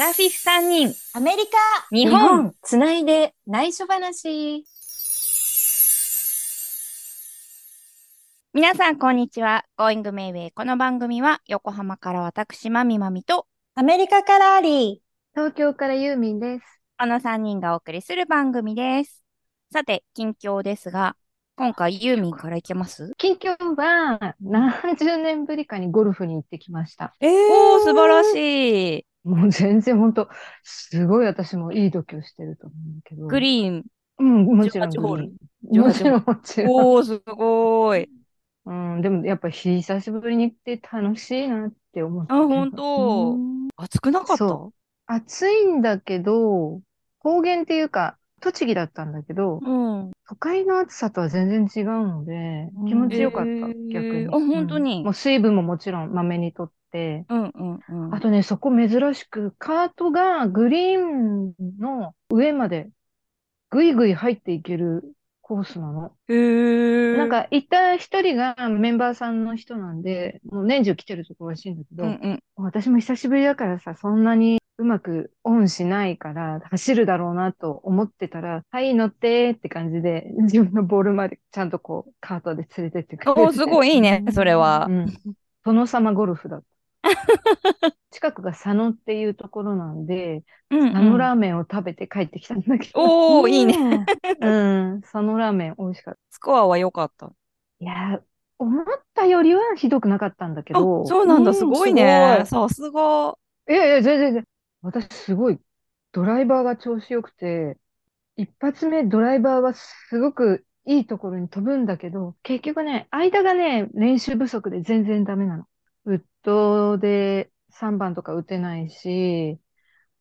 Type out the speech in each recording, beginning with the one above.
ラフィフ3人、アメリカ日本。つないで内緒話。皆さん、こんにちは。Going Mayway。この番組は、横浜から私、まみまみと、アメリカからアリ東京からユーミンです。この3人がお送りする番組です。さて、近況ですが、今回ユーミンからいけます？近況は何十年ぶりかにゴルフに行ってきました。ー。えおー、素晴らしい。もう全然本当すごい私もいい度胸してると思うんだけど。グリーン。うん、もちろん18ホールグリーンもちろんもちろん。おー、すごい。うん、でもやっぱり久しぶりに行って楽しいなって思ったあ。本当。暑くなかった？そ暑いんだけど、高原っていうか、栃木だったんだけど、うん。都会の暑さとは全然違うので、気持ちよかった、へー逆に。あ本当にうんもう水分ももちろんまめにとって、うんうんうん。あとね、そこ珍しく、カートがグリーンの上までぐいぐい入っていけるコースなの。へーなん、か、行った一人がメンバーさんの人なんで、もう年中来てるところらしいんだけど、うんうん。私も久しぶりだからさ、そんなにうまくオンしないから、走るだろうなと思ってたら、はい、乗ってって感じで、自分のボールまでちゃんとこう、カートで連れてってくれて。おー、すごいいいね、それはう。ん。殿様ゴルフだった。近くが佐野っていうところなんで、うんうん佐野ラーメンを食べて帰ってきたんだけど、おー、いいね。ね。うん、佐野ラーメン美味しかった。スコアは良かった。いやー、思ったよりはひどくなかったんだけあ、ど、そうなんだ、うんすごいすね。さすが。いやいや、全然。私すごい、ドライバーが調子良くて、一発目ドライバーはすごくいいところに飛ぶんだけど、結局ね、間がね、練習不足で全然ダメなの。ウッドで3番とか打てないし、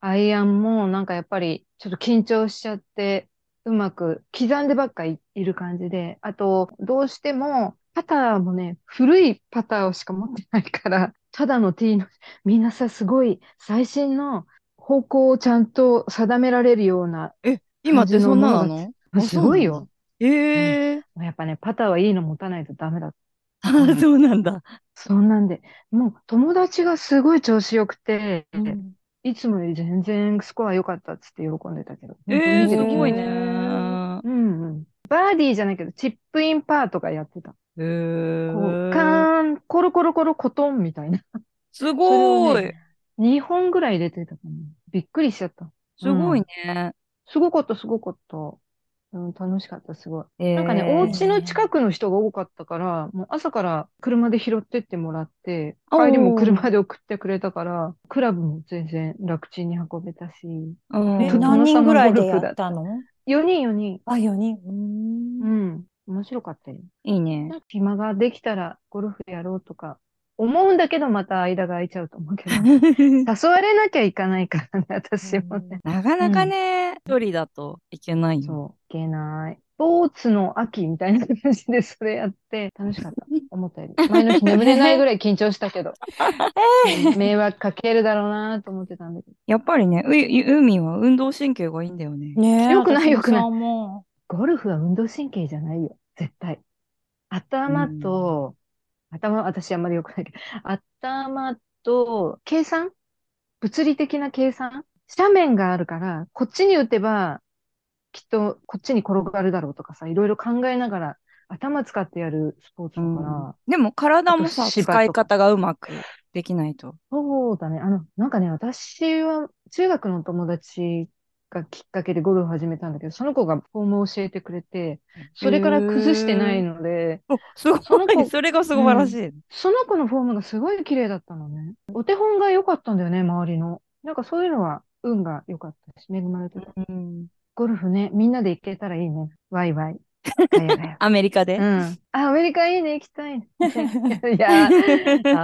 アイアンもなんかやっぱりちょっと緊張しちゃって、うまく刻んでばっかい、いる感じで、あと、どうしても、パターもね、古いパターをしか持ってないから、ただのティーの みんなさ、すごい最新の方向をちゃんと定められるような、え、今ってそんななの？あすごいよ。ええやっぱね、パターはいいの持たないとダメだ。ー。そうなんだ。そんなんで、もう友達がすごい調子良くて、うんいつもより全然スコア良かったっつって喜んでたけど。ええー、すごいね。うんうん。バーディーじゃないけど、チップインパーとかやってた。へえこう、カーン、コロコロコロコトンみたいな。すごい。それをね2本ぐらい入れてたかな。びっくりしちゃった。すごいうんね。すごかった、すごかった。うん、楽しかった、すごい。えなんかね、ーお家の近くの人が多かったから、もう朝から車で拾ってってもらって、帰りも車で送ってくれたから、クラブも全然楽ちんに運べたし、うんえ、と何人ぐらいでやったの？4人4人。あ、4人。うん、面白かったよ。いいね暇ができたらゴルフやろうとか、思うんだけどまた間が空いちゃうと思うけど、誘われなきゃいかないからね、私もね。なかなかね、一人だといけないよ。そう、いけない。スポーツの秋みたいな感じでそれやって楽しかった。思ったより。前の日眠れないぐらい緊張したけど。う ん迷惑かけるだろうなと思ってたんだけど。やっぱりね、う、う海は運動神経がいいんだよね。ねえ、よくないよくないゴルフは運動神経じゃないよ。絶対。頭と、頭、私あんまりよくないけど、頭と、計算？物理的な計算？斜面があるから、こっちに打てば、きっとこっちに転がるだろうとかさ、いろいろ考えながら、頭使ってやるスポーツだから、でも体もさ、使い方がうまくできないと。そうだね。あの、なんかね、私は中学の友達がきっかけでゴルフ始めたんだけど、その子がフォームを教えてくれて、それから崩してないので、お、すごい。その子それが素晴らしい。その子のフォームがすごい綺麗だったのね。お手本が良かったんだよね、周りの。なんかそういうのは運が良かったし、恵まれてた。うんゴルフね、みんなで行けたらいいね。ワイワイ。アメリカで？うん。あ、アメリカいいね、行きたい。いや、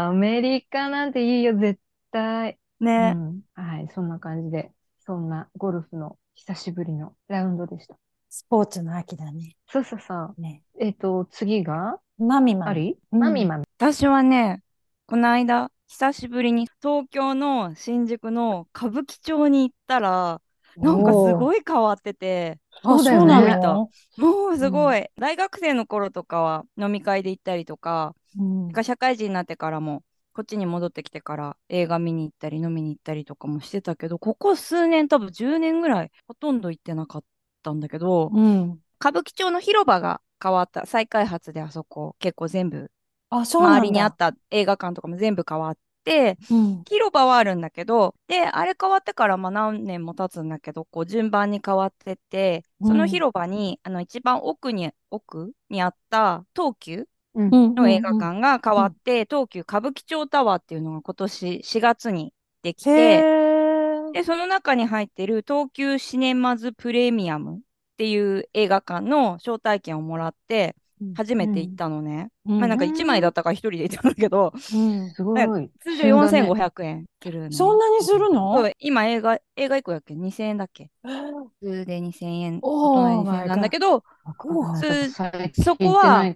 アメリカなんていいよ、絶対。うね。ん。はい、そんな感じで、そんなゴルフの久しぶりのラウンドでした。スポーツの秋だね。そうそうそう。ね。えっと、次が？マミマミ。マミマミ。私はね、この間、久しぶりに東京の新宿の歌舞伎町に行ったら、なんかすごい変わってて、あ、そうなのもうすごい、大学生の頃とかは飲み会で行ったりとか、うん社会人になってからもこっちに戻ってきてから映画見に行ったり飲みに行ったりとかもしてたけど、ここ数年多分10年ぐらいほとんど行ってなかったんだけど、うん。歌舞伎町の広場が変わった、再開発であそこ結構全部、あ、そ。周りにあった映画館とかも全部変わって、うん。広場はあるんだけど、で、あれ変わってからまあ何年も経つんだけど、こう順番に変わってって、その広場に、あの一番奥に、奥にあった東急うんうんの映画館が変わって、東急歌舞伎町タワーっていうのが今年4月にできへて、ー。で、その中に入ってる東急シネマズプレミアムっていう映画館の招待券をもらって、初めて行ったのね。うん。まあなんか1枚だったから1人で行ったんだけど、うん。すごい。通常旬だね4500円するの。そんなにするの？今映画、映画1個やっけ ?2000 円だっけ？普通で2000円、おー大人2000円なんだけど、そこは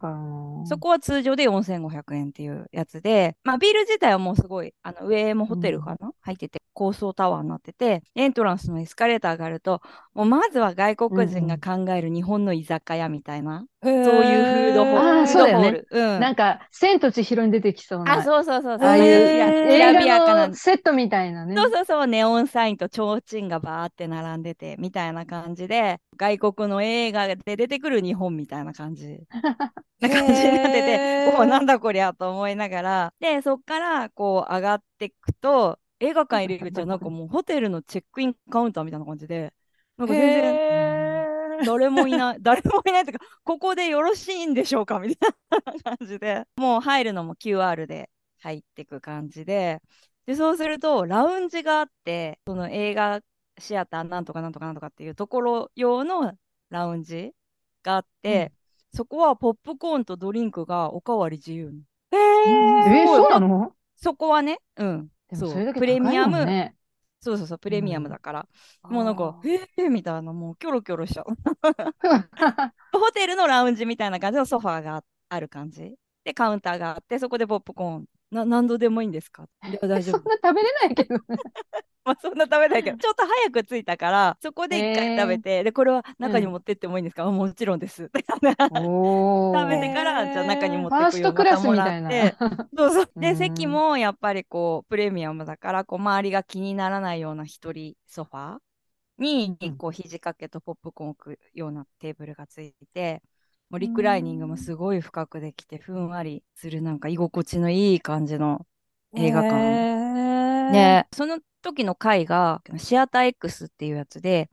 そこは通常で4500円っていうやつで、まあビル自体はもうすごい、あの上もホテルかな、入ってて、高層タワーになってて、エントランスのエスカレーターがあると、もうまずは外国人が考える日本の居酒屋みたいな、そういうそういうフードホあール。ーそうだよねうん。なんか、千と千尋に出てきそうな。あ、そうそうそうそう。ああいうきらきらびやかなセットみたいなね。そうそうそう、ネオンサインと提灯がバーって並んでて、みたいな感じで、外国の映画で出てくる日本みたいな感じ。な感じになってて、お、なんだこりゃと思いながら、で、そっからこう上がっていくと、映画館入り口はなんかもうホテルのチェックインカウンターみたいな感じで、なんか全然誰もいない、誰もいないというか、ここでよろしいんでしょうかみたいな感じで、もう入るのも QR で入っていく感じで、で、そうすると、ラウンジがあって、その映画シアターなんとかなんとかなんとかっていうところ用のラウンジがあって、そこはポップコーンとドリンクがおかわり自由。へえー、そうなの？そこはね、うん。そうプレミアム。そうそうそう、プレミアムだから、もうなんか、えー？みたいな、もうキョロキョロしちゃう。ホテルのラウンジみたいな感じのソファーがある感じ。で、カウンターがあって、そこでポップコーン、な何度でもいいんですか？いや、大丈夫。そんな食べれないけどね。まあ、そんな食べないけど、ちょっと早く着いたから、そこで一回食べて、で、これは中に持ってってもいいんですか、あもちろんです。食べてから、じゃあ中に持っファーてくようストクラスみたいな。そうそう。で、うん。席もやっぱりこう、プレミアムだから、こう、周りが気にならないような一人ソファーにうん、こう、肘掛けとポップコーンを置くようなテーブルがついて、もうリクライニングもすごい深くできて、ふんわりする、なんか居心地のいい感じの映画館。館で、その時の回が、シアター X っていうやつで、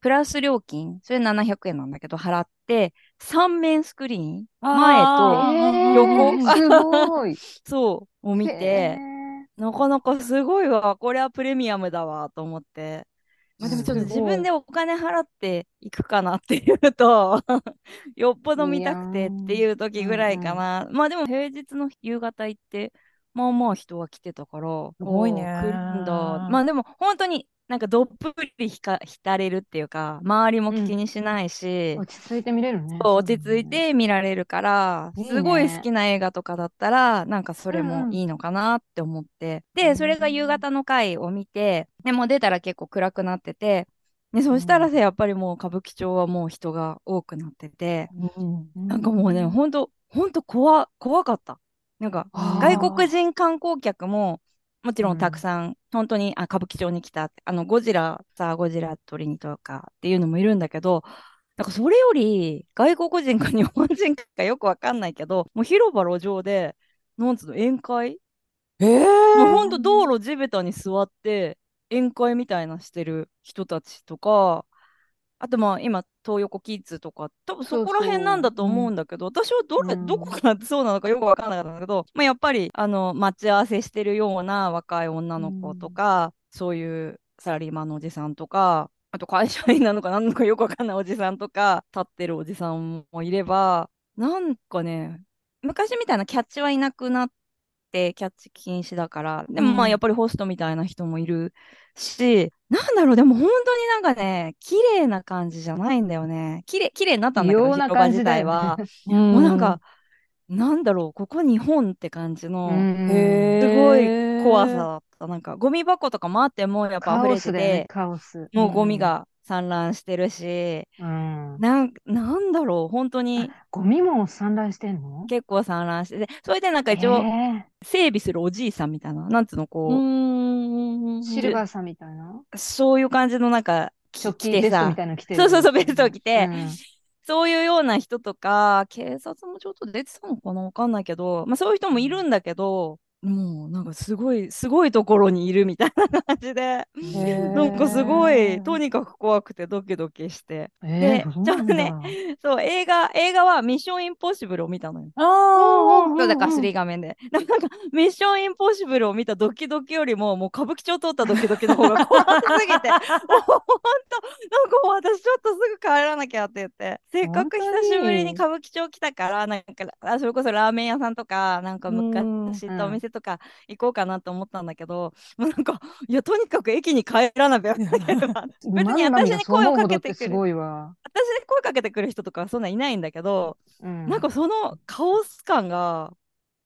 プラス料金、それ700円なんだけど、払って、3面スクリーン、前と、え横。ー、すごい。そう、を見へて、なかなかすごいわ、これはプレミアムだわ、と思って。まあ、でもちょっと自分でお金払っていくかなっていうと、よっぽど見たくてっていう時ぐらいかな。まあでも平日の夕方行って、まあまあ人は来てたから、すごいね来るんだ。まあでも本当になんかどっぷりひか浸れるっていうか、周りも気にしないし、落ち着いて見れるね。そう落ち着いて見られるから、いいねすごい好きな映画とかだったら、なんかそれもいいのかなって思って。で、それが夕方の回を見て、でもう出たら結構暗くなってて、で、そしたらさ、やっぱりもう歌舞伎町はもう人が多くなってて、うんなんかもうね、ほんと、ほんと怖、怖かった。なんか、外国人観光客も、もちろんたくさん、本当にあ歌舞伎町に来たあの、ゴジラ、さ、ゴジラ取りにとかっていうのもいるんだけど、なんかそれより、外国人か日本人かよくわかんないけど、もう広場路上で、なんつうの、宴会？えー。もうほんと道路地べたに座って、宴会みたいなしてる人たちとか、あとまあ今、東横キッズとか、多分そこら辺なんだと思うんだけど、私はどれ、うん。どこがそうなのかよくわかんなかったんだけど、まあ、やっぱり、あの、待ち合わせしてるような若い女の子とか、そういうサラリーマンのおじさんとか、あと会社員なのか何なのかよくわかんないおじさんとか、立ってるおじさんもいれば、なんかね、昔みたいなキャッチはいなくなって、キャッチ禁止だから、でもまうんあやっぱりホストみたいな人もいるし、なんだろう、でも本当になんかね、綺麗な感じじゃないんだよね。綺麗、綺麗になったんだけど、広場自体は。ね。もうなんか、なんだろう、ここ日本って感じの、うんすごい怖さだった。なんか、ゴミ箱とかもあっても、やっぱ溢れてて、、カオス。もうゴミが散乱してるし、うん。なん、なんだろう、本当に。ゴミも散乱してんの？結構散乱してて、それでなんか一応へ整備するおじいさんみたいな、なんつうの、うこーん。ーシルバーさんみたいな？う、そういう感じのなんか、き食器着てさ。ベストみ、たいなの着てる。そうそうそうベスト着て。うん。そういうような人とか、警察もちょっと出てたのかなわかんないけど、まあそういう人もいるんだけど、もうなんかすごい、すごいところにいるみたいな感じで、なんかすごい、とにかく怖くてドキドキして。えー、そうなんだちょっと そう、映画、映画はミッションインポッシブルを見たのよ。ああ、だからスリーが。画面で。なんか、ミッションインポッシブルを見たドキドキよりも、もう歌舞伎町通ったドキドキの方が怖すぎて、もうほんと、なんかもう私ちょっとすぐ帰らなきゃって言って、せっかく久しぶりに歌舞伎町来たから、なんか、あそれこそラーメン屋さんとか、なんかうん昔行ったお店とか行こうかなと思ったんだけど、もうなんか、いや、とにかく駅に帰らなきゃ。別に私に声をかけてくる。すごいわ。私に声かけてくる人とかはそんないないんだけど、うんなんかそのカオス感が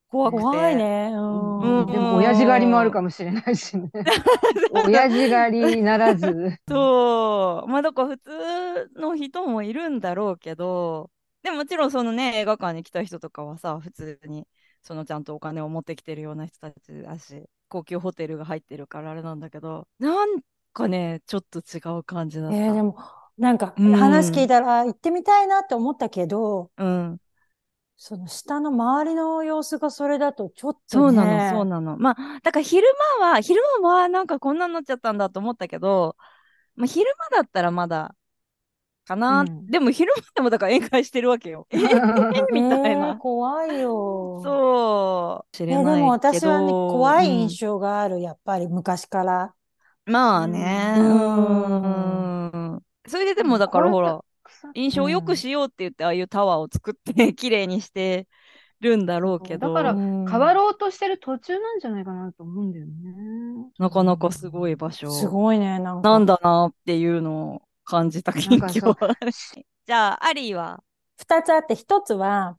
怖くて。怖いね。うん。うんでも、親父狩りもあるかもしれないしね。親父狩りならず。そう。まあ、だから普通の人もいるんだろうけど、でももちろんそのね、映画館に来た人とかはさ、普通に、そのちゃんとお金を持ってきてるような人たちだし、高級ホテルが入ってるからあれなんだけど、なんかね、ちょっと違う感じだった。えーでも、なんかうん話聞いたら行ってみたいなって思ったけど、うん。その下の周りの様子がそれだとちょっとそうなね。の、そうなの。まあ、だから昼間は、昼間はなんかこんなになっちゃったんだと思ったけど、まあ、昼間だったらまだ、かな、うんでも昼間でもだから宴会してるわけよ。えみたいえーな。怖いよ。そう。知えーれないけど。でも私はね、怖いうん印象がある、やっぱり昔から。まあね。ううんん。それででもだからほら、印象を良くしようって言って、ああいうタワーを作って綺麗にしてるんだろうけど、だからうん変わろうとしてる途中なんじゃないかなと思うんだよね。なかなかすごい場所。すごいね、なんか。なんだなっていうのを感じた近況。じゃあ、アリーは、二つあって、一つは、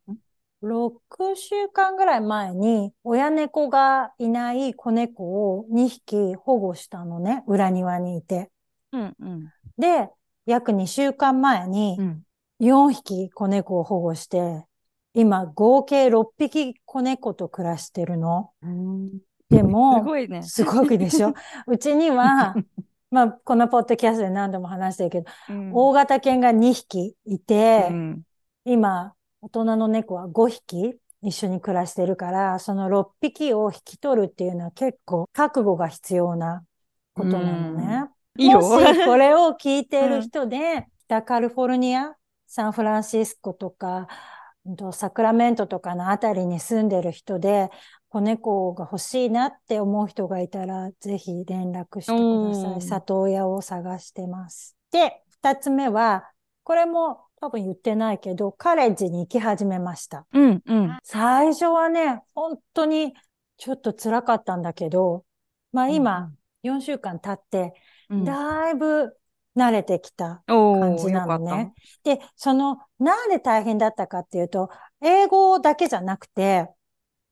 6週間ぐらい前に、親猫がいない子猫を2匹保護したのね、裏庭にいて。うんうん。で、約2週間前にうん。4匹子猫を保護して、今合計6匹子猫と暮らしてるの。うんですも、ごいね。すごくでしょ？うちには、まあ、このポッドキャストで何度も話してるけど、うん大型犬が2匹いて、うん今、大人の猫は5匹一緒に暮らしてるから、その6匹を引き取るっていうのは結構覚悟が必要なことなのね。いいよ。もしこれを聞いている人で、北カリフォルニア、サンフランシスコとか、サクラメントとかのあたりに住んでる人で、子猫が欲しいなって思う人がいたら、ぜひ連絡してくださうんい。里親を探してます。で、二つ目は、これも多分言ってないけど、カレッジに行き始めました。うんうん。最初はね、本当にちょっと辛かったんだけど、まあ今、4週間経って、うんだいぶ慣れてきた感じなのよかね。で、その、なんで大変だったかっていうと、英語だけじゃなくて、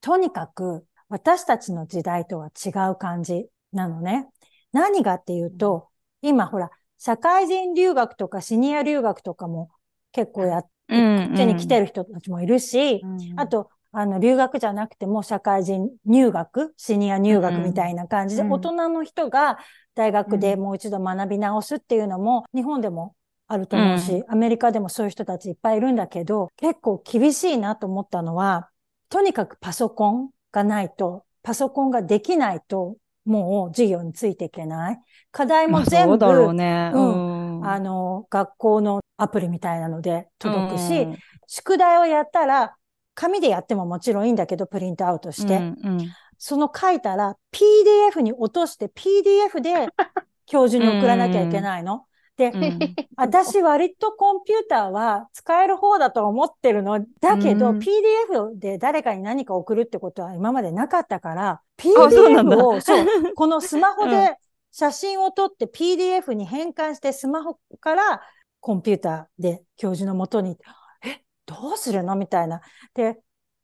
とにかく私たちの時代とは違う感じなのね。何がっていうと、今ほら、社会人留学とかシニア留学とかも結構やっったうんこっちに来てる人たちもいるし、うん。あ、と、あの、留学じゃなくても社会人入学、シニア入学みたいな感じで、うん。大人の人が大学でうん。もう一度学び直すっていうのも、日本でもあると思うし、アメリカでもそういう人たちいっぱいいるんだけど、結構厳しいなと思ったのは、とにかくパソコンがないと、パソコンができないと、もう授業についていけない。課題まあも全部、そうだろうね。ううんあの、学校のアプリみたいなので届くし、うん宿題をやったら、紙でやってももちろんいいんだけど、プリントアウトして、うんうんその書いたら PDF に落として PDF で教授に送らなきゃいけないの。で、うん。私割とコンピューターは使える方だと思ってるの。だけど、うん。PDF で誰かに何か送るってことは今までなかったから、PDF を、そう、このスマホうで写真を撮って PDF に変換してスマホからコンピューターで教授のもとに、え、どうするの？みたいな。で、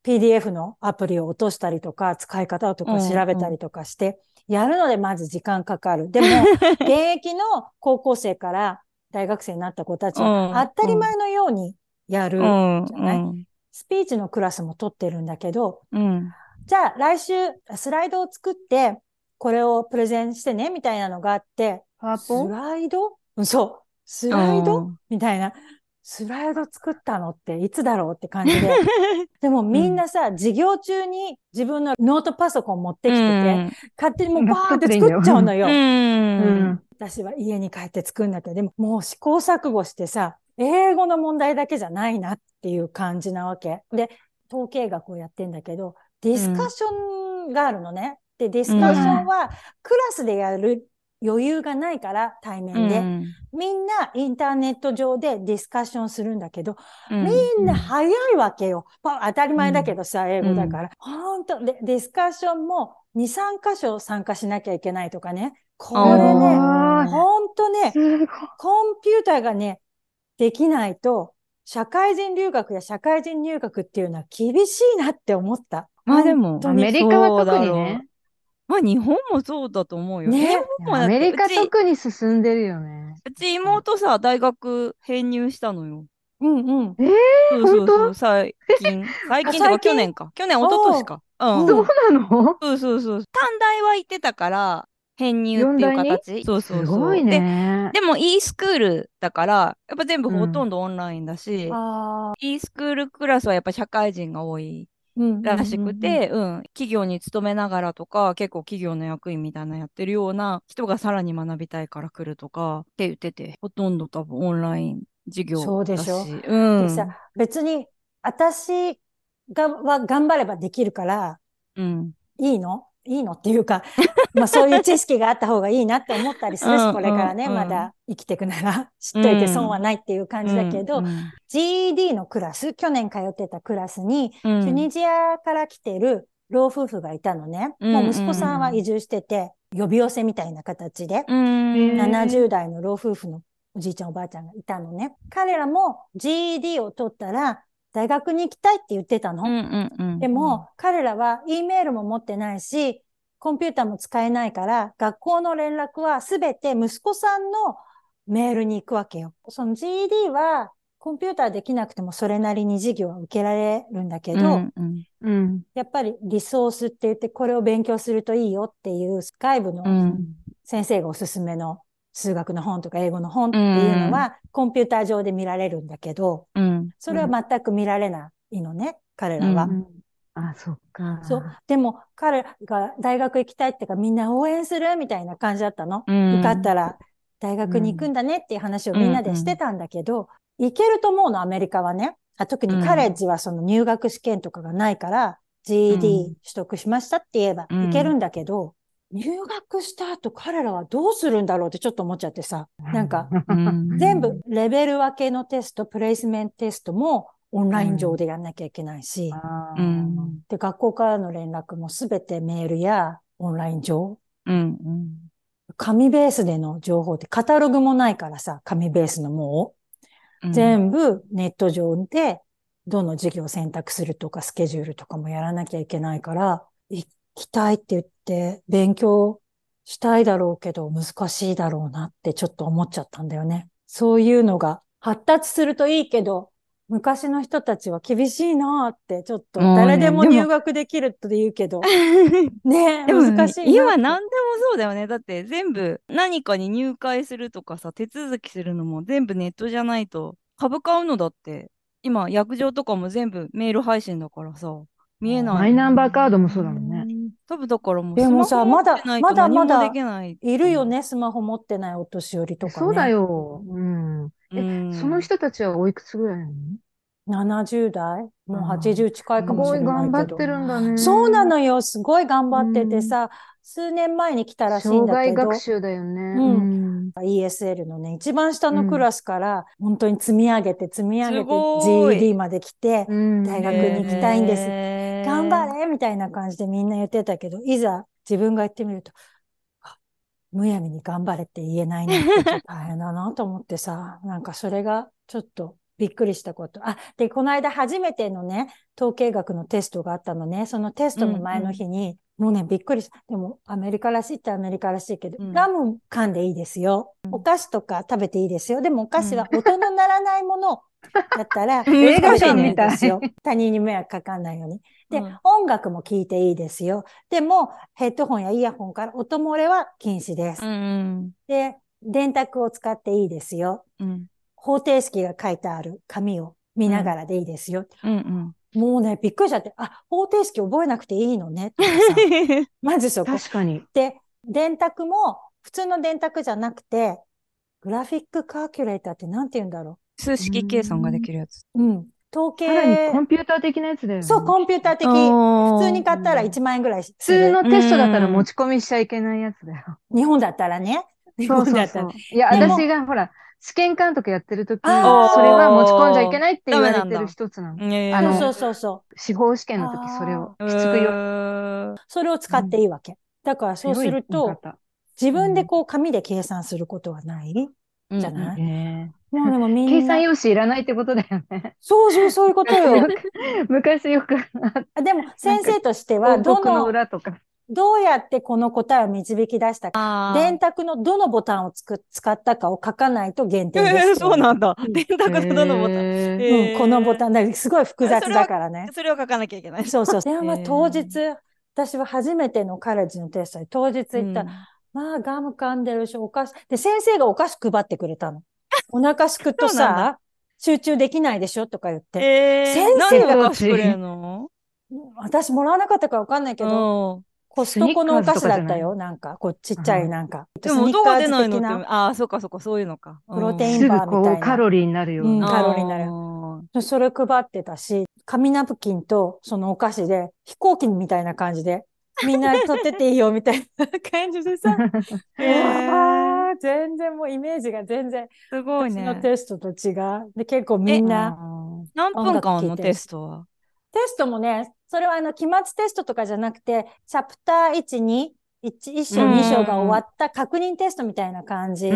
PDF のアプリを落としたりとか、使い方とか調べたりとかして、やるのでまず時間かかる。でも、現役の高校生から大学生になった子たちうんは当たり前のようにやる。うん。じゃない？スピーチのクラスも取ってるんだけど、うん。じゃあ来週スライドを作って、これをプレゼンしてね、みたいなのがあって、スライド？うんそう。スライド？うんみたいな。スライド作ったのっていつだろうって感じで。でもみんなさ、授業中に自分のノートパソコン持ってきてて、勝手にもうバーンって作っちゃうのよ。うん。うん。私は家に帰って作るんだけど、でももう試行錯誤してさ、英語の問題だけじゃないなっていう感じなわけ。で、統計学をやってんだけど、ディスカッションがあるのね。で、ディスカッションはクラスでやる余裕がないから対面で、みんなインターネット上でディスカッションするんだけど、うん。みんな早いわけよ。まあ当たり前だけどさ、英語だから。ほんと、で、ディスカッションも2、3箇所参加しなきゃいけないとかね。これね、あーほんとね。コンピューターがね、できないと、社会人留学や社会人入学っていうのは厳しいなって思った。まあでもアメリカは特にね。まあ日本もそうだと思うよ。ね日本もだってアメリカうち特に進んでるよね。うち妹さ、大学編入したのよ。うんうん。そうそうそ本う、最近。最近とか最近？去年か。去年、一昨年か。うん。そうなの？そうそうそう。短大は行ってたから、編入っていう四大？に形。そうそうそう。すごいで、ね。でも e スクールだから、やっぱ全部ほとんどオンラインだし、ああ。e スクールクラスはやっぱ社会人が多いうんらしくて、うん、企業に勤めながらとか、結構企業の役員みたいなのやってるような人がさらに学びたいから来るとかって言ってて、ほとんど多分オンライン授業だし。そうでしょうん。でさ、別に私がは頑張ればできるから、うん。いいの？いいのっていうか、まあそういう知識があった方がいいなって思ったりするし、うんこれからね、うんまだ生きていくなら 知っといて損はないっていう感じだけど、うん GED のクラス、去年通ってたクラスに、うんチュニジアから来てる老夫婦がいたのね。うんもう息子さんは移住してて、呼び寄せみたいな形で、うん。70代の老夫婦のおじいちゃんおばあちゃんがいたのね。彼らも GED を取ったら大学に行きたいって言ってたの。うんうんうん。でも、彼らは E メールも持ってないし、コンピューターも使えないから、学校の連絡はすべて息子さんのメールに行くわけよ。その GED はコンピューターできなくてもそれなりに授業は受けられるんだけど、うんうんうん。やっぱりリソースって言ってこれを勉強するといいよっていう外部のうん先生がおすすめの数学の本とか英語の本っていうのはコンピューター上で見られるんだけど、うん。それは全く見られないのね、彼らは。うんあ、そっか。そう。でも、彼が大学行きたいってか、みんな応援するみたいな感じだったの。うん受かったら大学に行くんだねっていう話をみんなでしてたんだけど、行けると思うの、アメリカはね。あ特にカレッジはその入学試験とかがないから、GED 取得しましたって言えばうん行けるんだけど、入学した後彼らはどうするんだろうってちょっと思っちゃってさ。なんか、うん。全部レベル分けのテスト、プレイスメントテストもオンライン上でやんなきゃいけないし、うんで、学校からの連絡もすべてメールやオンライン上、うん紙ベースでの情報ってカタログもないからさ、紙ベースのもう。ん。う、全部ネット上でどの授業を選択するとかスケジュールとかもやらなきゃいけないから、行きたいって言って勉強したいだろうけど難しいだろうなってちょっと思っちゃったんだよね。そういうのが発達するといいけど、昔の人たちは厳しいなって、ちょっと誰でも入学できるって言うけど、ねえ、でも難しい。今何でもそうだよね。だって全部何かに入会するとかさ、手続きするのも全部ネットじゃないと、株買うのだって、今、約定とかも全部メール配信だからさ、見えない。マイナンバーカードもそうだもんね。多分だからもうでもさスマホ持ってないとまだまだ何もまだできない。いるよ。ね、スマホ持ってないお年寄りとかね。そうだ。よ。うん。え、うんその人たちはおいくつぐらいなの？70代？もうあー80近いすかもしごいれないけど。頑張ってるんだね。そうなのよ。すごい頑張っててさ、数年前に来たらしいん障だけど害学、習だよね。うんん。ESL のね、一番下のクラスから、本当に積み上げて積み上げてすごい GED まで来て、うん大学に行きたいんです頑張れみたいな感じでみんな言ってたけど、いざ自分が行ってみると、あむやみに頑張れって言えないなって大変だなと思ってさ、なんかそれがちょっとびっくりしたこと。あ、で、この間初めてのね、統計学のテストがあったのね。そのテストの前の日に、もうね、びっくりした。でも、アメリカらしいってアメリカらしいけど、うんガム噛んでいいですよ。お菓子とか食べていいですよ。でも、お菓子は音の鳴らないものだったら、う ん映画食べていい館みたいですよ。他人に迷惑かかんないように。で、うん音楽も聴いていいですよ。でも、ヘッドホンやイヤホンから音漏れは禁止です。うんで、電卓を使っていいですよ。うん方程式が書いてある紙を見ながらでいいですよ。うんうんもうね、びっくりしちゃって、あ、方程式覚えなくていいのねってさまずそこ。確かに。で、電卓も普通の電卓じゃなくて、グラフィックカーキュレーターってなんて言うんだろ数式計算ができるやつ。う。うん。統計。さらにコンピューター的なやつだよね。そう、コンピューター的。普普通に買ったら1万円ぐらい。普通のテストだったら持ち込みしちゃいけないやつだよ。日本だったらね。日そうそう本だったら。そう。いや、私がほら、試験監督やってる時それは持ち込んじゃいけないって言われてる一つなの。えあのそうそうそう。司法試験の時それをきつく言わそれを使っていいわけ。だからそうすると、自分でこう紙で計算することはない？じゃない？ねもうでもみんな。計算用紙いらないってことだよね。そうそう、そういうことよ。昔よくでも先生としては、どのの、裏とか。どうやってこの答えを導き出したか、電卓のどのボタンをつく使ったかを書かないと減点です。えー、そうなんだ。うん電卓のどのボタン。へーえうん、このボタンだ。すごい複雑だからね。それを書かなきゃいけない。そうそう。でもまあへー当日、私は初めてのカレッジのテストで当日行ったら、まあガム噛んでるし、お菓子。で、先生がお菓子配ってくれたの。お腹すくとさ、集中できないでしょとか言って。えー、先生何でお菓子くれるの？私もらわなかったからわかんないけど、うんコストコのお菓子だったよ。なんか、こうちっちゃいなんか。でも音が出ないの？って、ああー、そうかそうか、そういうのか。プロテインすぐバーみたいなこうカロリーになるよううんな。カロリーになるる。それ配ってたし、紙ナプキンとそのお菓子で飛行機みたいな感じで、みんな取ってっていいよみたいな感じでさ。へー全然もうイメージが全然すごい私のね。テストと違う。で、結構みんな、何分間のテストは？テストもね、それはあの、期末テストとかじゃなくて、チャプター1、2、1, 一章、うん。2章が終わった確認テストみたいな感じ。う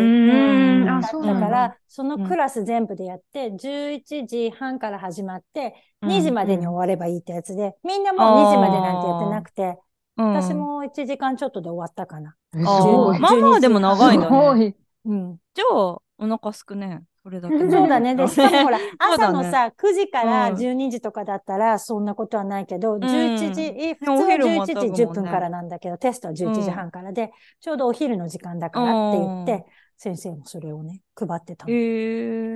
だっ。たから、そのクラス全部でやって、11時半から始まって、2時までに終わればいいってやつで、みんなもう2時までなんてやってなくて、私も1時間ちょっとで終わったかな。まあまあでも長いんだね。うん。じゃあ、お腹すくね。それだけで。そうだね。で、しかもほら、朝のさ、9時からうん12時とかだったら、そんなことはないけど、ん11時、え普通はお昼も11またぐもんね時10分からなんだけど、テストは11時半からで、ちょうどお昼の時間だからって言って、先生もそれをね、配ってたの。へ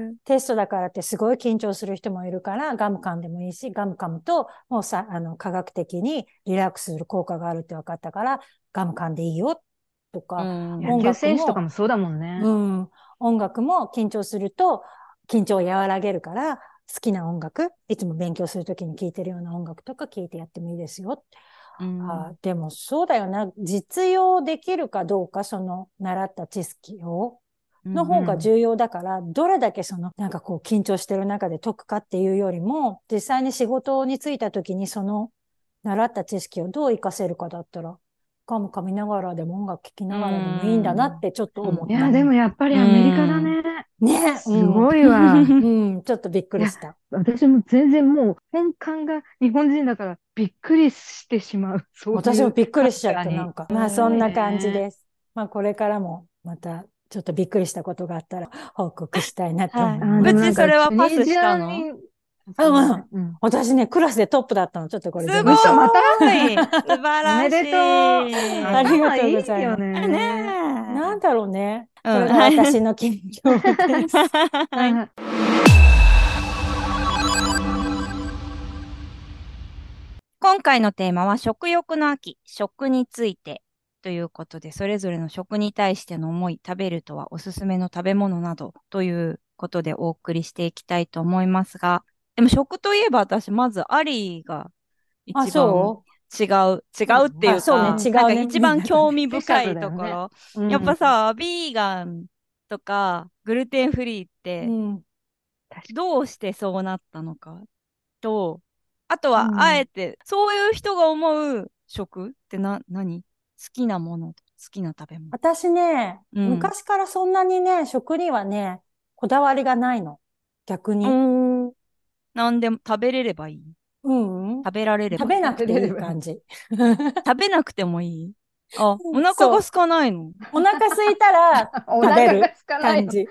え。テストだからってすごい緊張する人もいるから、ガム噛んでもいいし、ガム噛むと、もうさ、あの、科学的にリラックスする効果があるって分かったから、ガム噛んでいいよ、とか、うん野球選手とかもそうだもんね。うん。音楽も緊張すると、緊張を和らげるから、好きな音楽、いつも勉強するときに聴いてるような音楽とか聴いてやってもいいですよ。うん。あでもそうだよな。実用できるかどうか、その習った知識を、の方が重要だから、どれだけその、なんかこう緊張してる中で解くかっていうよりも、実際に仕事に就いたときにその習った知識をどう活かせるかだったら、ガム噛みながらでも音楽聴きながらでもいいんだなってちょっと思った。いや、でもやっぱりアメリカだね。ね、すごいわ。うん、ちょっとびっくりした。私も全然もう本館が日本人だからびっくりしてしまう。そういう私もびっくりしちゃった、確かになんか。まあそんな感じです。まあこれからもまたちょっとびっくりしたことがあったら報告したいなと思いはます。うちそれはパスしたの？うんうん私ね、クラスでトップだったの。ちょっとこれすごい嘘また？素晴らしい。おめでとうありがとうございます頭いいよね。ねなんだろうね。私の近況です。今回のテーマは食欲の秋、食についてということで、それぞれの食に対しての思い、食べるとはおすすめの食べ物などということでお送りしていきたいと思いますが、でも食といえば私、まずアリーが一あ、番そ違う、違うっていうか、うね違うね。なんか一番興味深いところ。う やっぱ、さ、ビーガンとかグルテンフリーってうん、どうしてそうなったのか？と、あとうん。はあえて、そういう人が思う食ってな、何？好きなもの、好きな食べ物。私ね、うん。昔からそんなにね、食にはね、こだわりがないの。逆に。うん。なんでも食べれればいい？うん。食べられれば食べなくていい感じ。食べなくてもいい？あ、お腹が空かないの？お腹空いたらお 食べる。感じ。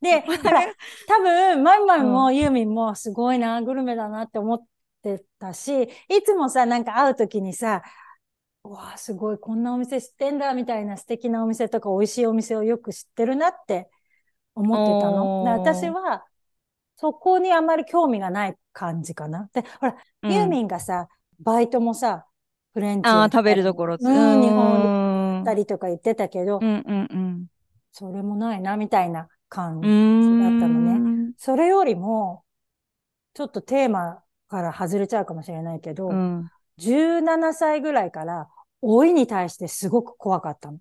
で、ほら、多分、マイマイもユーミンもすごいな、グルメだなって思ってたし、いつもさ、なんか会うときにさ、うわあ、すごい、こんなお店知ってんだ、みたいな素敵なお店とか美味しいお店をよく知ってるなって思ってたの。私は、そこにあまり興味がない感じかな。で、ほら、うんユーミンがさ、バイトもさ、フレンチああ、食べるところ。うん、日本で本やったりとか言ってたけどう、んうんそれもないな、みたいな感じ。だったのねそれよりも、ちょっとテーマから外れちゃうかもしれないけど、うん。17歳ぐらいから老いに対してすごく怖かったの。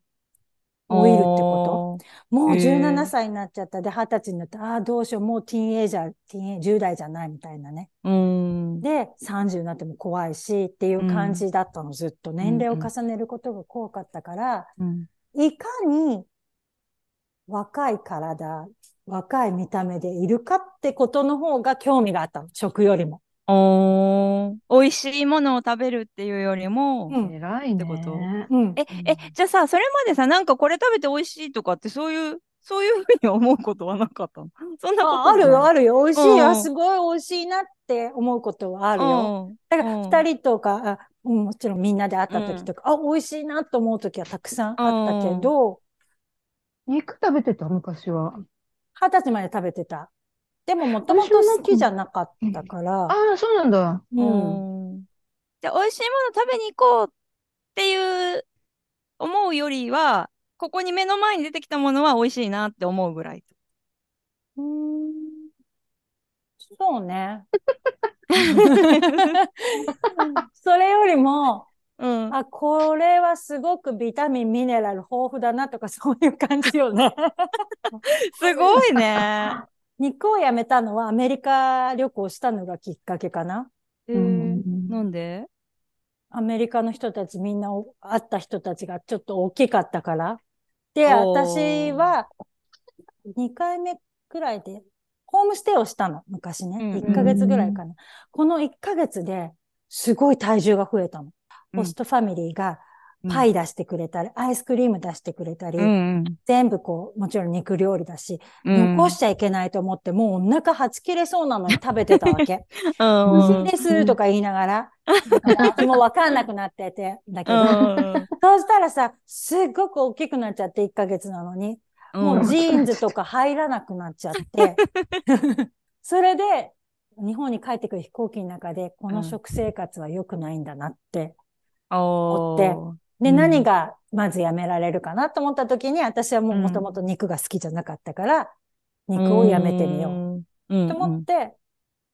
老いるってこと？もうへー17歳になっちゃった。で、20歳になって、ああ、どうしよう、もうティーンエイジャー、ティーンエイ10代じゃないみたいなね。とうん。で、30になっても怖いしっていう感じだったの、ずっと。年齢を重ねることが怖かったから、うん。いかに若い体、若い見た目でいるかってことの方が興味があったの。食よりも。おー美味しいものを食べるっていうよりも、うん偉いね。ってことうん。え、え、じゃあさ、それまでさ、なんかこれ食べて美味しいとかって、そういう、そういうふうに思うことはなかったの？そんなことああるよ、あるるよ。美味しいよ。うんすごい美味しいなって思うことはああるよ。だから、うん二人とか、あうんもちろんみんなで会った時とか、あ、美味しいなと思う時はたくさんあったけど、肉食べてた昔は。二十歳まで食べてた。でも、もともと好きじゃなかったからあ、あ、そうなんだ。うん。うんじゃあ、美味しいもの食べに行こうっていう思うよりは、ここに目の前に出てきたものは美味しいなって思うぐらい。うんそうね。それよりも、うん。あ、これはすごくビタミン、ミネラル豊富だなとかそういう感じよね。すごいね。肉をやめたのはアメリカ旅行したのがきっかけかな。えうんーなんで？アメリカの人たちみんなお会った人たちがちょっと大きかったから。で、私は2回目くらいでホームステイをしたの、昔ね。うん1ヶ月ぐらいかな。この1ヶ月ですごい体重が増えたの。ホストファミリーがパイ出してくれたり、アイスクリーム出してくれたり、うんうん。全部こう、もちろん肉料理だし、うん。残しちゃいけないと思って、もうお腹はち切れそうなのに食べてたわけ。うんですとか言いながら、もうわかんなくなってて、だけど、うん。そうしたらさ、すっごく大きくなっちゃって1ヶ月なのに、もうジーンズとか入らなくなっちゃって、それで、日本に帰ってくる飛行機の中で、この食生活は良くないんだなって。おって。ーで、うん何がまずやめられるかなと思った時に、私はもうもともと肉が好きじゃなかったから、肉をやめてみよううん。と思って、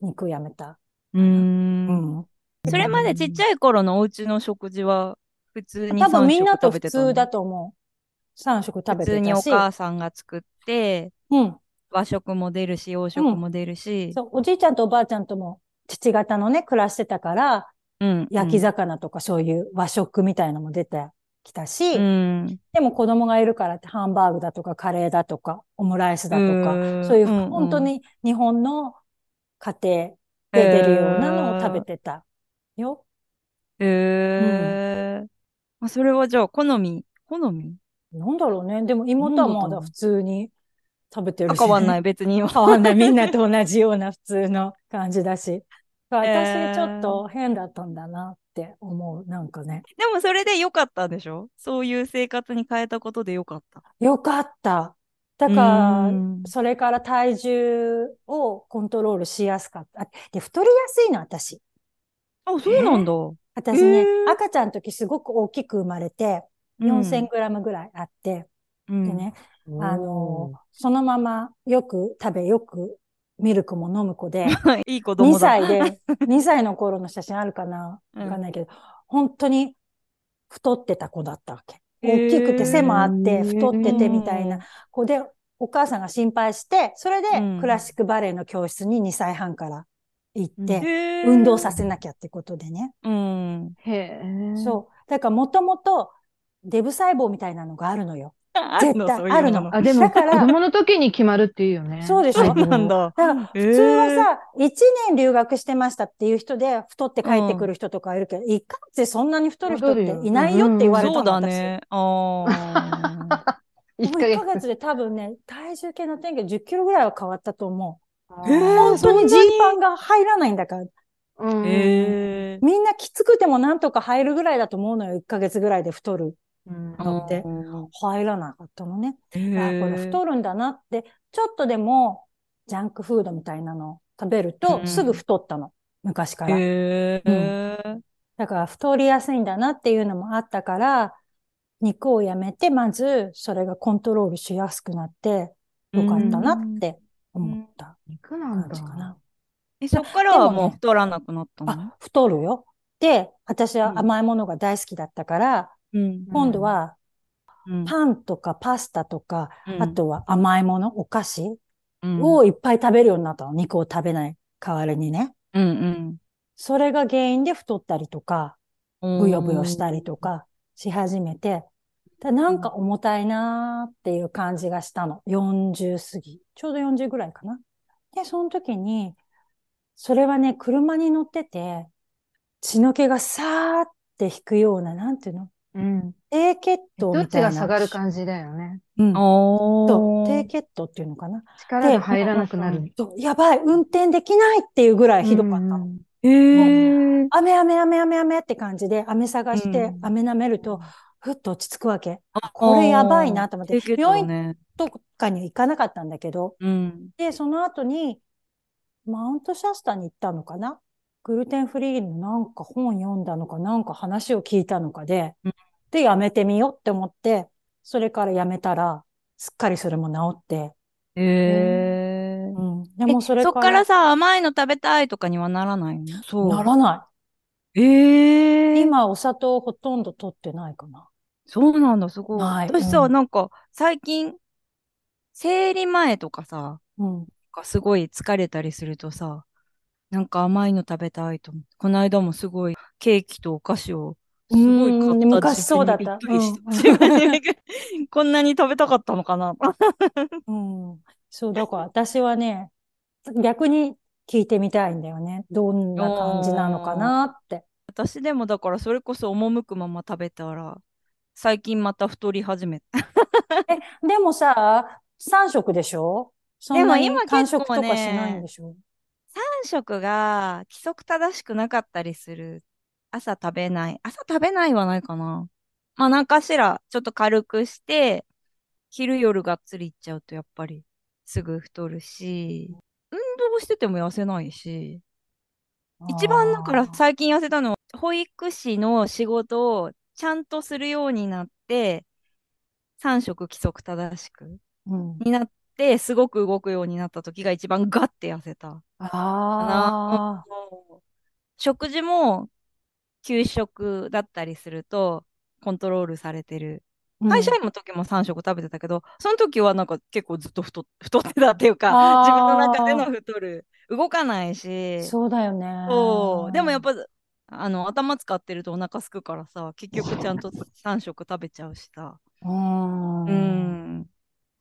肉をやめた。うん。ううんん。それまでちっちゃい頃のお家の食事は普通に多分みんな3と普通だと思う。3食食べ普通におてたし。母さんが作って、うん。和食も出るし、洋食も出るし、そう、おじいちゃんとおばあちゃんとも父方のね、暮らしてたから、うん。焼き魚とかそういう和食みたいのも出てきたし、うん。でも子供がいるからってハンバーグだとかカレーだとかオムライスだとか、うんそういううんうん本当に日本の家庭で出るようなのを食べてたよ。へえ。まあそれはじゃあ、好み、好み？なんだろうね。でも妹はまだ普通に食べてるし。変わんない、別に。変わんない。みんなと同じような普通の感じだし。えー私ちょっと変だったんだなって思う。なんかね。でもそれで良かったでしょ？そういう生活に変えたことで良かった。よかった。だからうん、それから体重をコントロールしやすかった。あで、太りやすいの、私。あ、そうなんだ。私ね赤ちゃんの時すごく大きく生まれて、4000グラムぐらいあって、うんでね、あの、そのままよく食べ、よくミルクも飲む子で、いい子2供だ。歳で、2歳の頃の写真あるかな？うんわかんないけど、本当に太ってた子だったわけ。大きくて背もあって、太っててみたいうんな子で、お母さんが心配して、それでうんクラシックバレエの教室に2歳半から行って、運動させなきゃってことでね。うん。へえ。そう。だからもともとデブ細胞みたいなのがあるのよ。絶 対あるのあ、でも、子だから供の時に決まるっていうよね。そうでしょ？そうなんだ。だから、普通はさ、1年留学してましたっていう人で、太って帰ってくる人とかいるけど、1ヶ月でそんなに太る人っていないよって言われたそうの、だね。ああ。私。一もう1ヶ月。ヶ月で多分ね、体重計の点検10キロぐらいは変わったと思う。へー本当にジーパンが入らないんだから。みんなきつくてもなんとか入るぐらいだと思うのよ。1ヶ月ぐらいで太る。うんだってうん入らなかったのね。へあこれえ。太るんだなって、ちょっとでもジャンクフードみたいなのを食べるうんとすぐ太ったの。昔から。へえ。だから太りやすいんだなっていうのもあったから、肉をやめて、まずそれがコントロールしやすくなって、よかったなって思った感じ。かな。え、そっからはでもう太らなくなったの？あ、太るよ。で、私は甘いものが大好きだったから、うん。今度はうんパンとかパスタとか、うんあとは甘いもの、お菓子うんをいっぱい食べるようになったの。肉を食べない代わりにね。うんそれが原因で太ったりとか、うん。ブヨブヨしたりとかし始めて、でなんか重たいなーっていう感じがしたの。40過ぎ。ちょうど40ぐらいかな。で、その時に、それはね、車に乗ってて、血の気がさーって引くような、なんていうの？うん。低血糖どっちみたいな。が下がる感じだよね。うん。おそう、ー低血糖っていうのかな。力が入らなくなる。やばい、運転できないっていうぐらいひどかったの。うんへえ。雨雨雨雨雨って感じで、雨探してうん、雨舐めると、ふっと落ち着くわけ。これやばいなと思って病院ね。とかには行かなかったんだけど、うん。で、その後に、マウントシャスタに行ったのかなグルテンフリーのなんか本読んだのか、なんか話を聞いたのかで、うんで、やめてみようって思って、それからやめたら、すっかりそれも治って、へえ。うん。でもそれそっか、かららさ、甘いの食べたいとかにはならないの？そならなえい。え。今、お砂糖ほとんど取ってないかな。そうなんだ、すごい。ない私さ、うんなんか、最近、生理前とかさ、うん。なんかすごい疲れたりするとさ、なんか甘いの食べたいと思って。この間もすごいケーキとお菓子をすごい買うんった昔そうだったびっ こんなに食べたかったのかな。うん。そう、だから私はね、逆に聞いてみたいんだよね。どんな感じなのかなって。私でもだからそれこそ赴くまま食べたら、最近また太り始めた。え、でもさ、3食でしょ？そんなにでも今間結構ね食とかしないんでしょ？3食が規則正しくなかったりする。朝食べない。朝食べないはないかな。まあなんかしらちょっと軽くして、昼夜がっつりいっちゃうとやっぱりすぐ太るし、運動してても痩せないし、一番だから最近痩せたのは、保育士の仕事をちゃんとするようになって、3食規則正しくうん。になって、すごく動くようになった時が一番ガッて痩せた。あ食事も給食だったりするとコントロールされてる。あ。会社員の時も3食食べてたけど、その時はなんか結構ずっと太っ太ってたっていうか、自分の中での太る。動かないし。そうだよね。そう。でもやっぱ、あの、頭使ってるとお腹すくからさ、結局ちゃんと3食食べちゃうしさ。うん。うん。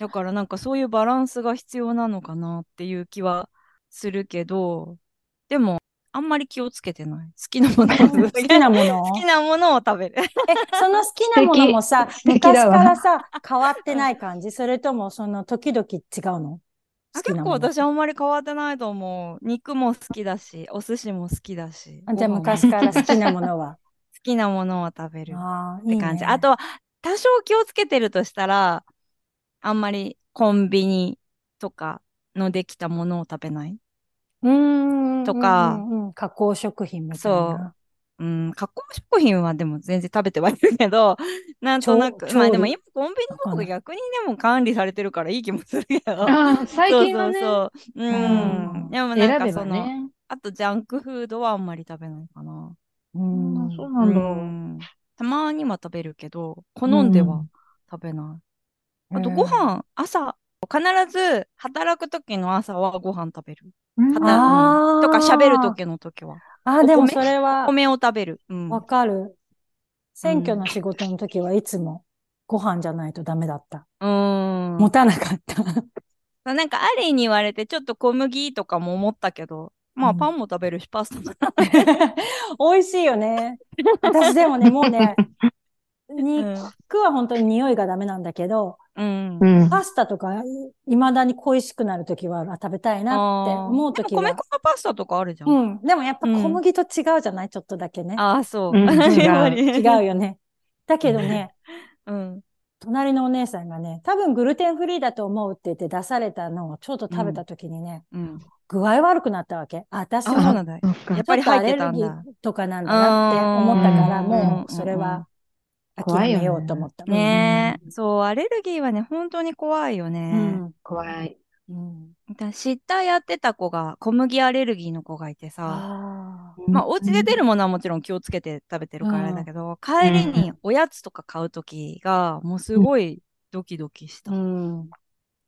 だからなんかそういうバランスが必要なのかなっていう気はするけど、でも、あんまり気をつけてない。好きなものを 好きなもの 好きなものを食べる。え、その好きなものもさ、昔からさ、変わってない感じ？それとも、その時々違うの？結構。私あんまり変わってないと思う。肉も好きだし、お寿司も好きだし。あじゃあ昔から好きなものは。好きなものを食べるっ。て感じ。あとは、多少気をつけてるとしたら、あんまりコンビニとかのできたものを食べない？うーん。とかうんうんうん加工食品みたいそうな。うん、加工食品はでも全然食べてはいるけど、なんとなく、まあでも今コンビニの方がわかんない逆にでも管理されてるからいい気もするけど。ああ、最近はね、そうそうそう。ううんん。でもなん選べかその、ばね。あとジャンクフードはあんまり食べないかな。うんあそうなんだ。うんたまには食べるけど、好んでは食べない。あとご飯、朝、必ず働く時の朝はご飯食べる。うんとか喋る時の時は。ああ、でもそれは米を食べる。うん。わかる。選挙の仕事の時はいつもご飯じゃないとダメだった。うーん。持たなかった。なんかアリーに言われてちょっと小麦とかも思ったけど、まあうんパンも食べるしパスタも。美味しいよね。私でもね、もうね、肉は本当に匂いがダメなんだけど、うん。ううん。ん。パスタとかいまだに恋しくなるときは、あ、食べたいなって思うときはでも米粉。のパスタとかあるじゃん。うん。でもやっぱうん小麦と違うじゃない？ちょっとだけね。ああ、そう。うん やっぱり違うよね。だけどね、うん。隣のお姉さんがね、多分グルテンフリーだと思うって言って出されたのをちょっと食べたときにね、うん。具合悪くなったわけ。あ、私あ、そうはなんだ。そっかやっぱり入ってたんちょっとアレだルギーとかなんだなって思ったから、うんもうそれは諦めようと思った。ねえ、そう、アレルギーはね、本当に怖いようね。ん。怖い。うん。だ知ったやってた子が、小麦アレルギーの子がいてさ、あまあ、お家で出るものはもちろん気をつけて食べてるからあれだけど、帰りにおやつとか買うときが、もうすごいドキドキした。あ。うん。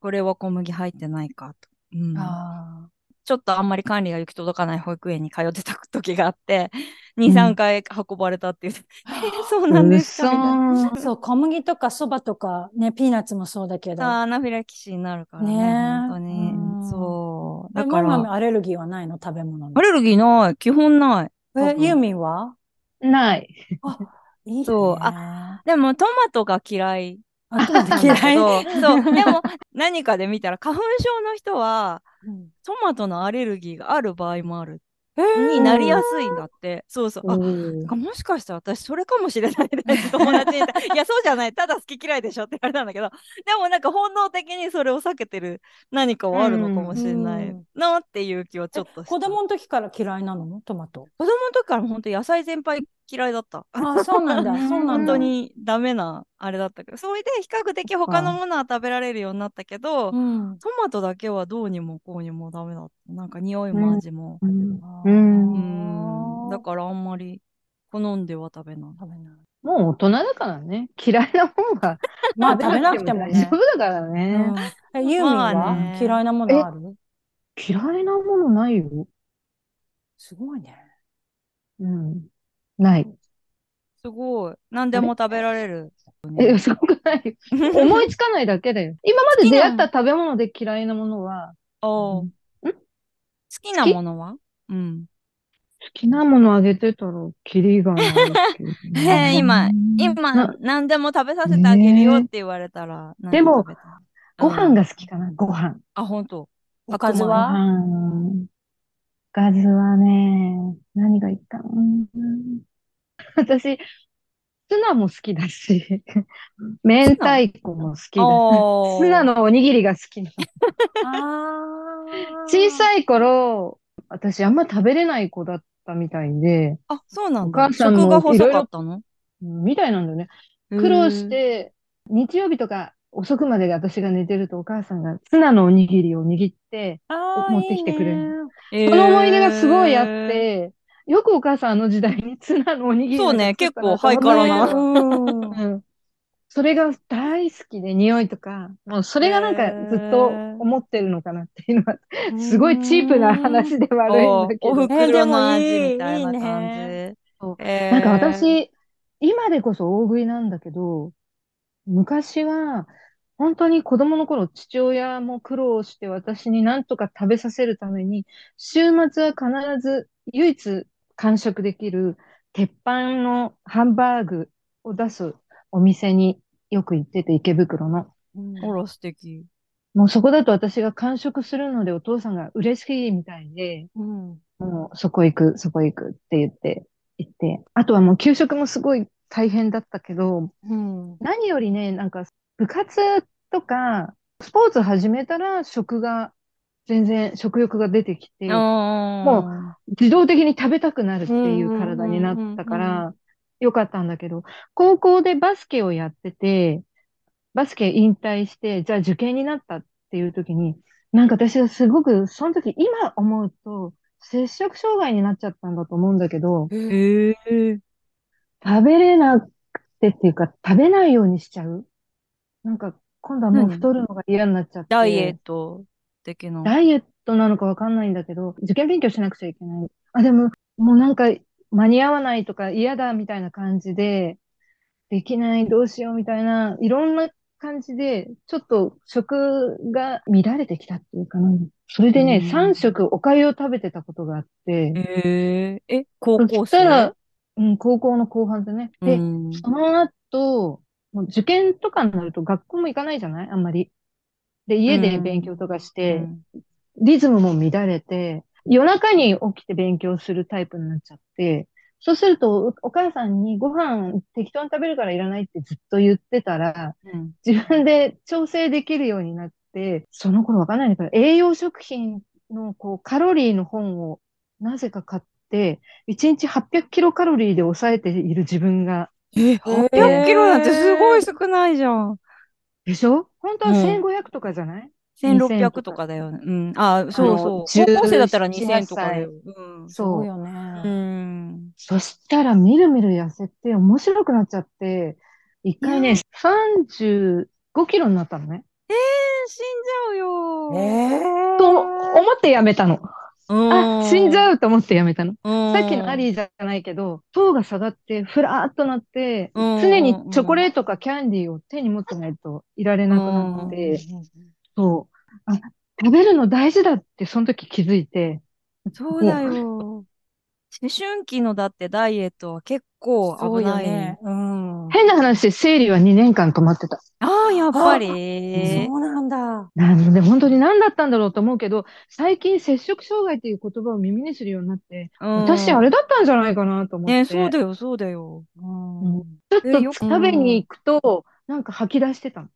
これは小麦入ってないかと。うん、あちょっとあんまり管理が行き届かない保育園に通ってた時があって、2、3回運ばれたっていう。え そうなんですか。そう、小麦とかそばとか、ね、ピーナッツもそうだけど。アナフィラキシーになるからね、ねえ本当にうん。そう。え、だから、アレルギーはないの？食べ物にア。レルギーない。基本ない。え、分ユーミンは？ない。いいね。そうでもトマトが嫌いあ、トマトなんだけ嫌い。ど、そう。でも何かで見たら花粉症の人はうんトマトのアレルギーがある場合もある。えーになりやすいんだって。そうそう。あ、もしかしたら私それかもしれないね 友達にいや、そうじゃない。ただ好き嫌いでしょって言われたんだけど、でもなんか本能的にそれを避けてる何かはあるのかもしれないうんなっていう気はちょっと。子供の時から嫌いなの？トマト。子供の時から本当野菜全般嫌いだった。あ、そうなんだ。う んそうなんだ。本当にダメなあれだったけど、それで比較的他のものは食べられるようになったけど、うん。トマトだけはどうにもこうにもダメだった。なんか匂いも味も。うんんうん。だからあんまり好んでは食べない。食べない。もう大人だからね。嫌いなもんは まあ食べなくてもね大丈。夫だからうね。ユーミンまあはね嫌いなものある？嫌いなものないよ。すごいね。うん。ない。すごい。何でも食べられる。え、すごくないよ。思いつかないだけだよ。今まで出会った食べ物で嫌いなものは、おーん好きなものは？うん。好きなものあげてたら、キリがないえ 今、今な、何でも食べさせてあげるよって言われたら、何でもご飯うんが好きかな、ご飯。あ、本当？おかずごはかずはね、何がいいかな。私、ツナも好きだし、明太子も好きだし、ツナのおにぎりが好きなの。あ小い。さい頃、私あんま食べれない子だったみたいで、あ、そうなんおだ。母さんも食が細かったの？みたいなんだよね。苦労して、日曜日とか遅くまで私が寝てるとお母さんがツナのおにぎりを握って、持ってきてくれる。いいその思い出がすごいあって、よくお母さんあの時代にツナのおにぎりそうね結構ハイカラな。それが大好きで、匂いとか、もうそれがなんかずっと思ってるのかなっていうのは、すごいチープな話で悪いんだけど。お袋の味みたいな感ね。じ。なんか私、今でこそ大食いなんだけど、昔は、本当に子供の頃、父親も苦労して私に何とか食べさせるために、週末は必ず唯一完食できる鉄板のハンバーグを出すお店によく行ってて、池袋の。うんほら、素敵。もうそこだと私が完食するのでお父さんが嬉しいみたいで、うんもうそこ行く、そこ行くって言って、行って。あとはもう給食もすごい大変だったけど、うん何よりね、なんか部活とか、スポーツ始めたら食が、全然食欲が出てきて、も自動的に食べたくなるっていう体になったから、よかったんだけど、高校でバスケをやってて、バスケ引退して、じゃあ受験になったっていう時に、なんか私はすごく、その時今思うと、摂食障害になっちゃったんだと思うんだけど、え。食べれなくてっていうか、食べないようにしちゃう。なんか、今度はもう太るのが嫌になっちゃって。ダイエット的な。ダイエットなのかわかんないんだけど、受験勉強しなくちゃいけない。あ、でも、もうなんか、間に合わないとか嫌だみたいな感じで、できない、どうしようみたいな、いろんな感じで、ちょっと食が乱れてきたっていうかな。それでね、うん3食お粥を食べてたことがあって、えー、え、高そ校したら生、うん、高校の後半でね。で、うんその後、もう受験とかになると学校も行かないじゃない？あんまり。で、家で勉強とかして、うん。リズムも乱れて、夜中に起きて勉強するタイプになっちゃって、そうすると、おお母さんにご飯適当に食べるからいらないってずっと言ってたら、うん。自分で調整できるようになって、その頃わかんないんだけど、栄養食品のこうカロリーの本をなぜか買って、1日800キロカロリーで抑えている自分が、え、800キロなんてすごい少ないじゃん。でしょ？本当はうん1500とかじゃない、1600とかだよね。うん。あ、そうそう。17高校生だったら18 2000とかだよ。うん。そう。ようね。ん。そしたらみるみる痩せて面白くなっちゃって、一回ね、35キロになったのね。えー、死んじゃうよ。えと思ってやめたの。あ、死んじう。ゃうと思ってやめたの。うんさっきのアリーじゃないけど、糖が下がって、ふらーっとなって、うん常にチョコレートかキャンディーを手に持ってないといられなくなって、そう。あ、食べるの大事だってその時気づいて、そうだよ。思春期のだってダイエットは結構危ない。よね。うん。変な話、生理は2年間止まってた。ああ、やっぱり。そうなんだ。なんで、本当に何だったんだろうと思うけど、最近摂食障害っていう言葉を耳にするようになって、うん私あれだったんじゃないかなと思って。ね、そうだよ、そうだよ。うんうんちょっと食べに行くと、なんか吐き出してたの。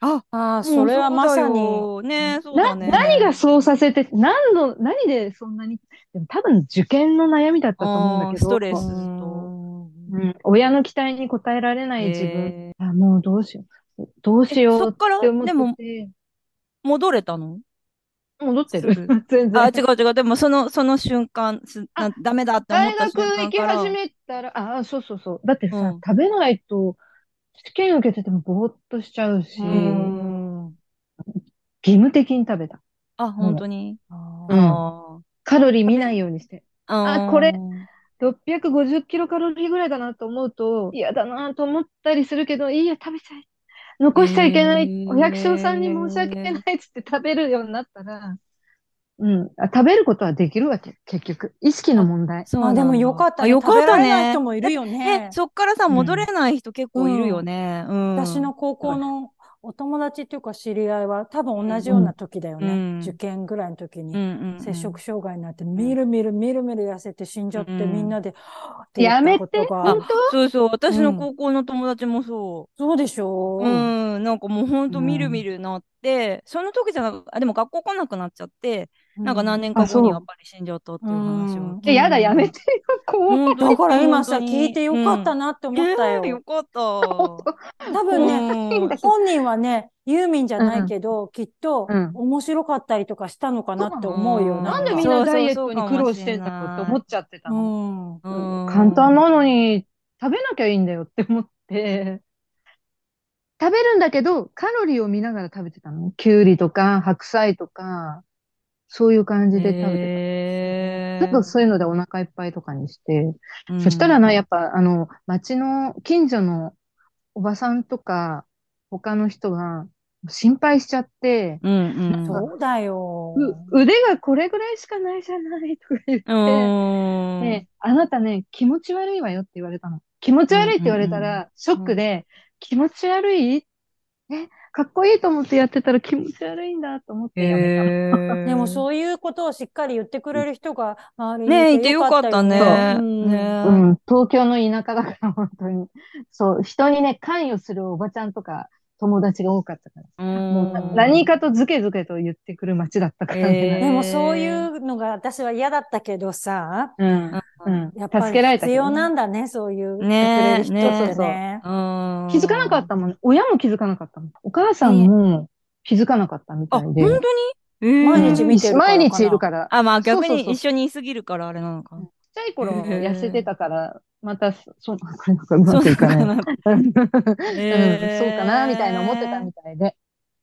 あ、ああ、それはまさに。に。ね、そうな、だね。何がそうさせて、何の、何でそんなに、でも多分受験の悩みだったと思うんだけど、ストレスうんうん、親の期待に応えられない自分、えあ、もうどうしよう。どうしようえそっから？って思ってでも戻れたの？戻ってるす。全然。あ、違う違う。でも、その、その瞬間、すなダメだって思大った学行き瞬間から？始めたら、ああ、そうそうそう。だってさ、うん食べないと、試験受けててもぼーっとしちゃうし、うん義務的に食べた。あ、本当に？うんあカロリー見ないようにして。あこれ650キロカロリーぐらいだなと思うと、嫌だなと思ったりするけど、いいや、食べちゃえ。残しちゃいけない。お百姓さんに申し訳ないっつって食べるようになったら、うん、あ食べることはできるわけ、結局。意識の問題。まあでもよかったね。あよかった食べられないね人。もいるよねえ、。そっからさ、うん戻れない人結構いるよね。うん。私の高校のお友達っていうか知り合いは多分同じような時だよね。うん。受験ぐらいの時に。うんうんうん、摂食障害になって、みるみるみるみる痩せて死んじゃって、うんみんなで、やめて、ことが。本そうそう、私うん。の高校の友達もそそうでしょ？う。うん、なんかもうほんとうん。みるみるなって、その時じゃなく、あ、でも学校来なくなっちゃって、なんか何年年か後にやっぱり死んじゃったっていう話うん。を。当やだ、やめてよ、だか？ら今さ、聞いてよかったなって思ったよ。よかった。多分ね、うん本人はね、ユーミンじゃないけど、きっとうん面白かったりとかしたのかなって思うよ。うん。なんでみんなダイエットに苦労してんだろうって思っちゃってたうの。簡単なのに食べなきゃいいんだよって思って、食べるんだけど、カロリーを見ながら食べてたの。きゅうりとか白菜とか、そういう感じで食べてへた。ちょっとそういうのでお腹いっぱいとかにして、ーそしたらな、やっぱ、あの、町の近所のおばさんとか、他の人が心配しちゃって、うんうん。そうだよ。う腕がこれぐらいしかないじゃないとか言って、うん。ね、あなたね、気持ち悪いわよって言われたの。気持ち悪いって言われたうんうんら、ショックで、気持ち悪い？え、かっこいいと思ってやってたら気持ち悪いんだと思ってやめたの。へー でもそういうことをしっかり言ってくれる人が周りねえ、にいてよかったね。うんねうん、東京の田舎だから、本当に。そう、人にね、関与するおばちゃんとか、友達が多かったから。もう何かとズケズケと言ってくる街だったからえね。でもそういうのが私は嫌だったけどさ、うん、うん。やっぱ助けられたけどねり必要なんだね、そういう言ね人ねね。うん気づかなかったもん。親も気づかなかったもん。お母さんも気づかなかったみあ、たいで。本当に？えー毎日見てるからかな毎日いるから。あ、まあ逆そうそうそうに一緒にいすぎるからあれなのか。ちっちゃい頃痩せてたから、また、そ、そう、これなんかうまくいかない。うん、そうかな、みたいな思ってたみたいで。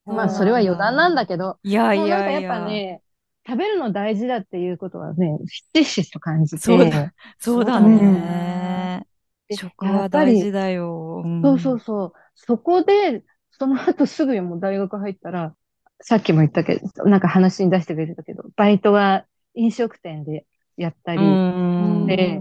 うんまあ、それは余談なんだけど、いやいやっやいや。ぱね、食べるの大事だっていうことはね、ひしひしと感じて。そうだそうだね。で食は大事だよ。んそうそうそう。そこで、その後すぐもう大学入ったら、さっきも言ったけど、なんか話に出してくれたけど、バイトは飲食店でやったり、うんで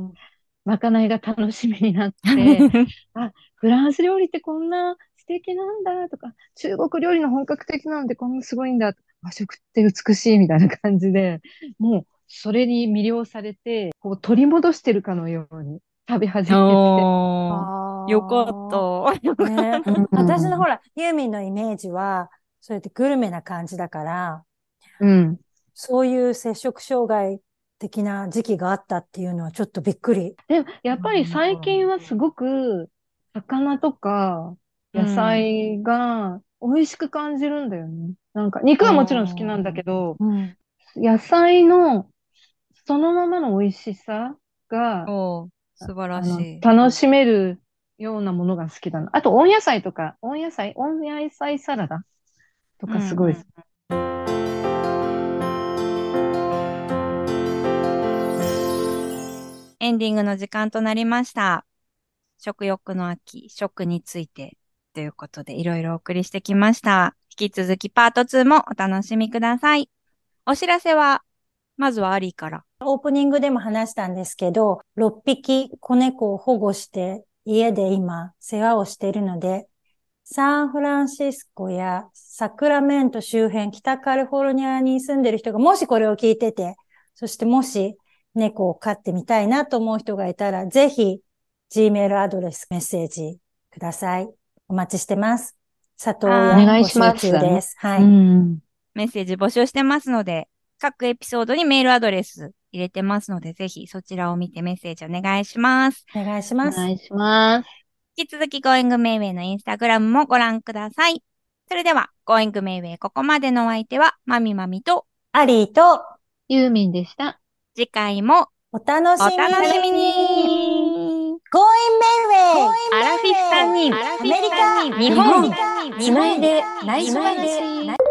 まかないが楽しみになって、フランス料理ってこんな素敵なんだとか、中国料理の本格的なんでこんなすごいんだとか、和食って美しいみたいな感じで、もうそれに魅了されて、こう取り戻してるかのように食べ始めて。おーよかった。ねうん私のほら、ユーミンのイメージは、そうやってグルメな感じだから、うん。そういう摂食障害的な時期があったっていうのはちょっとびっくり。でも、やっぱり最近はすごく、魚とか、野菜が美味しく感じるんだよね。なんか、肉はもちろん好きなんだけど、うん。野菜のそのままの美味しさが、素晴らしい。楽しめるようなものが好きだな。あと、温野菜とか、温野菜、温野菜サラダとかすごい好き。エンディングの時間となりました。食欲の秋、食についてということでいろいろお送りしてきました。引き続きパート2もお楽しみください。お知らせは、まずはアリーから。オープニングでも話したんですけど、6匹子猫を保護して家で今世話をしているので、サンフランシスコやサクラメント周辺、北カリフォルニアに住んでる人がもしこれを聞いてて、そしてもし猫を飼ってみたいなと思う人がいたら、ぜひ Gmail アドレスメッセージください。お待ちしてます。里あー親お願いし募ますです。はい。うん。メッセージ募集してますので、各エピソードにメールアドレス入れてますので、ぜひそちらを見てメッセージお願いします。お願いしおます。願いします。引き続き Going Mayway のインスタグラムもご覧ください。それでは、Going Mayway ここまでのお相手は、まみまみと、アリーとユーミンでした。次回もお楽しみにお楽しみに Going Mayway! アラフィフ3人アメリカ日本。つないで内緒話